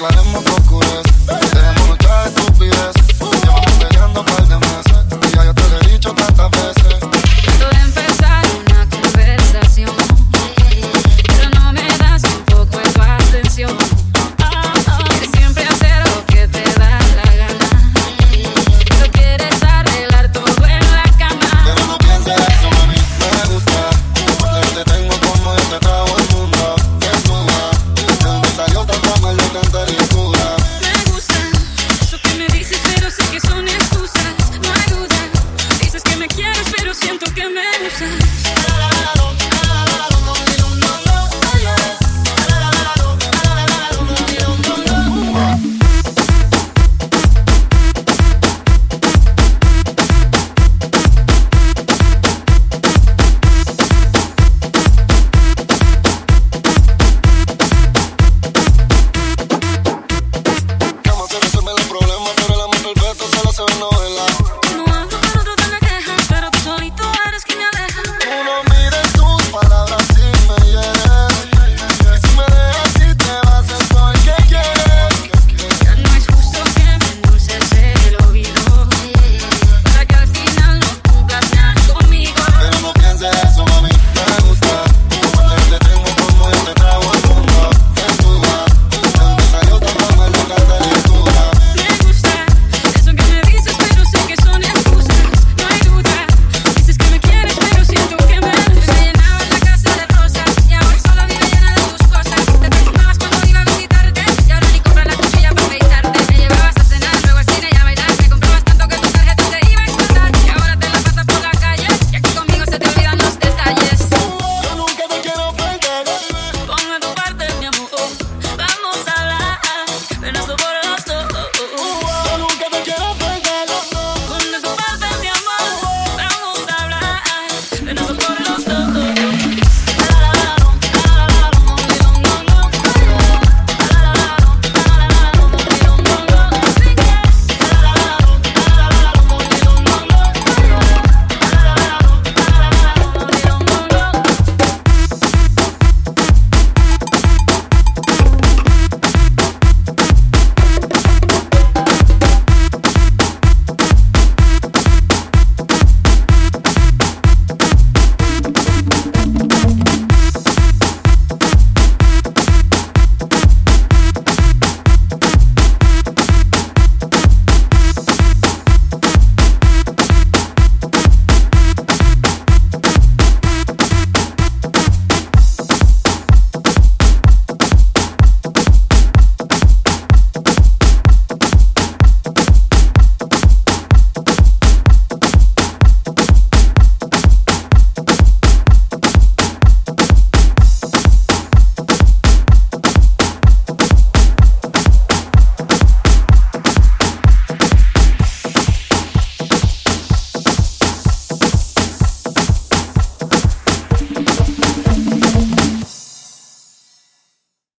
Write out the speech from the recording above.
Aclaremos posturas siento que me usas.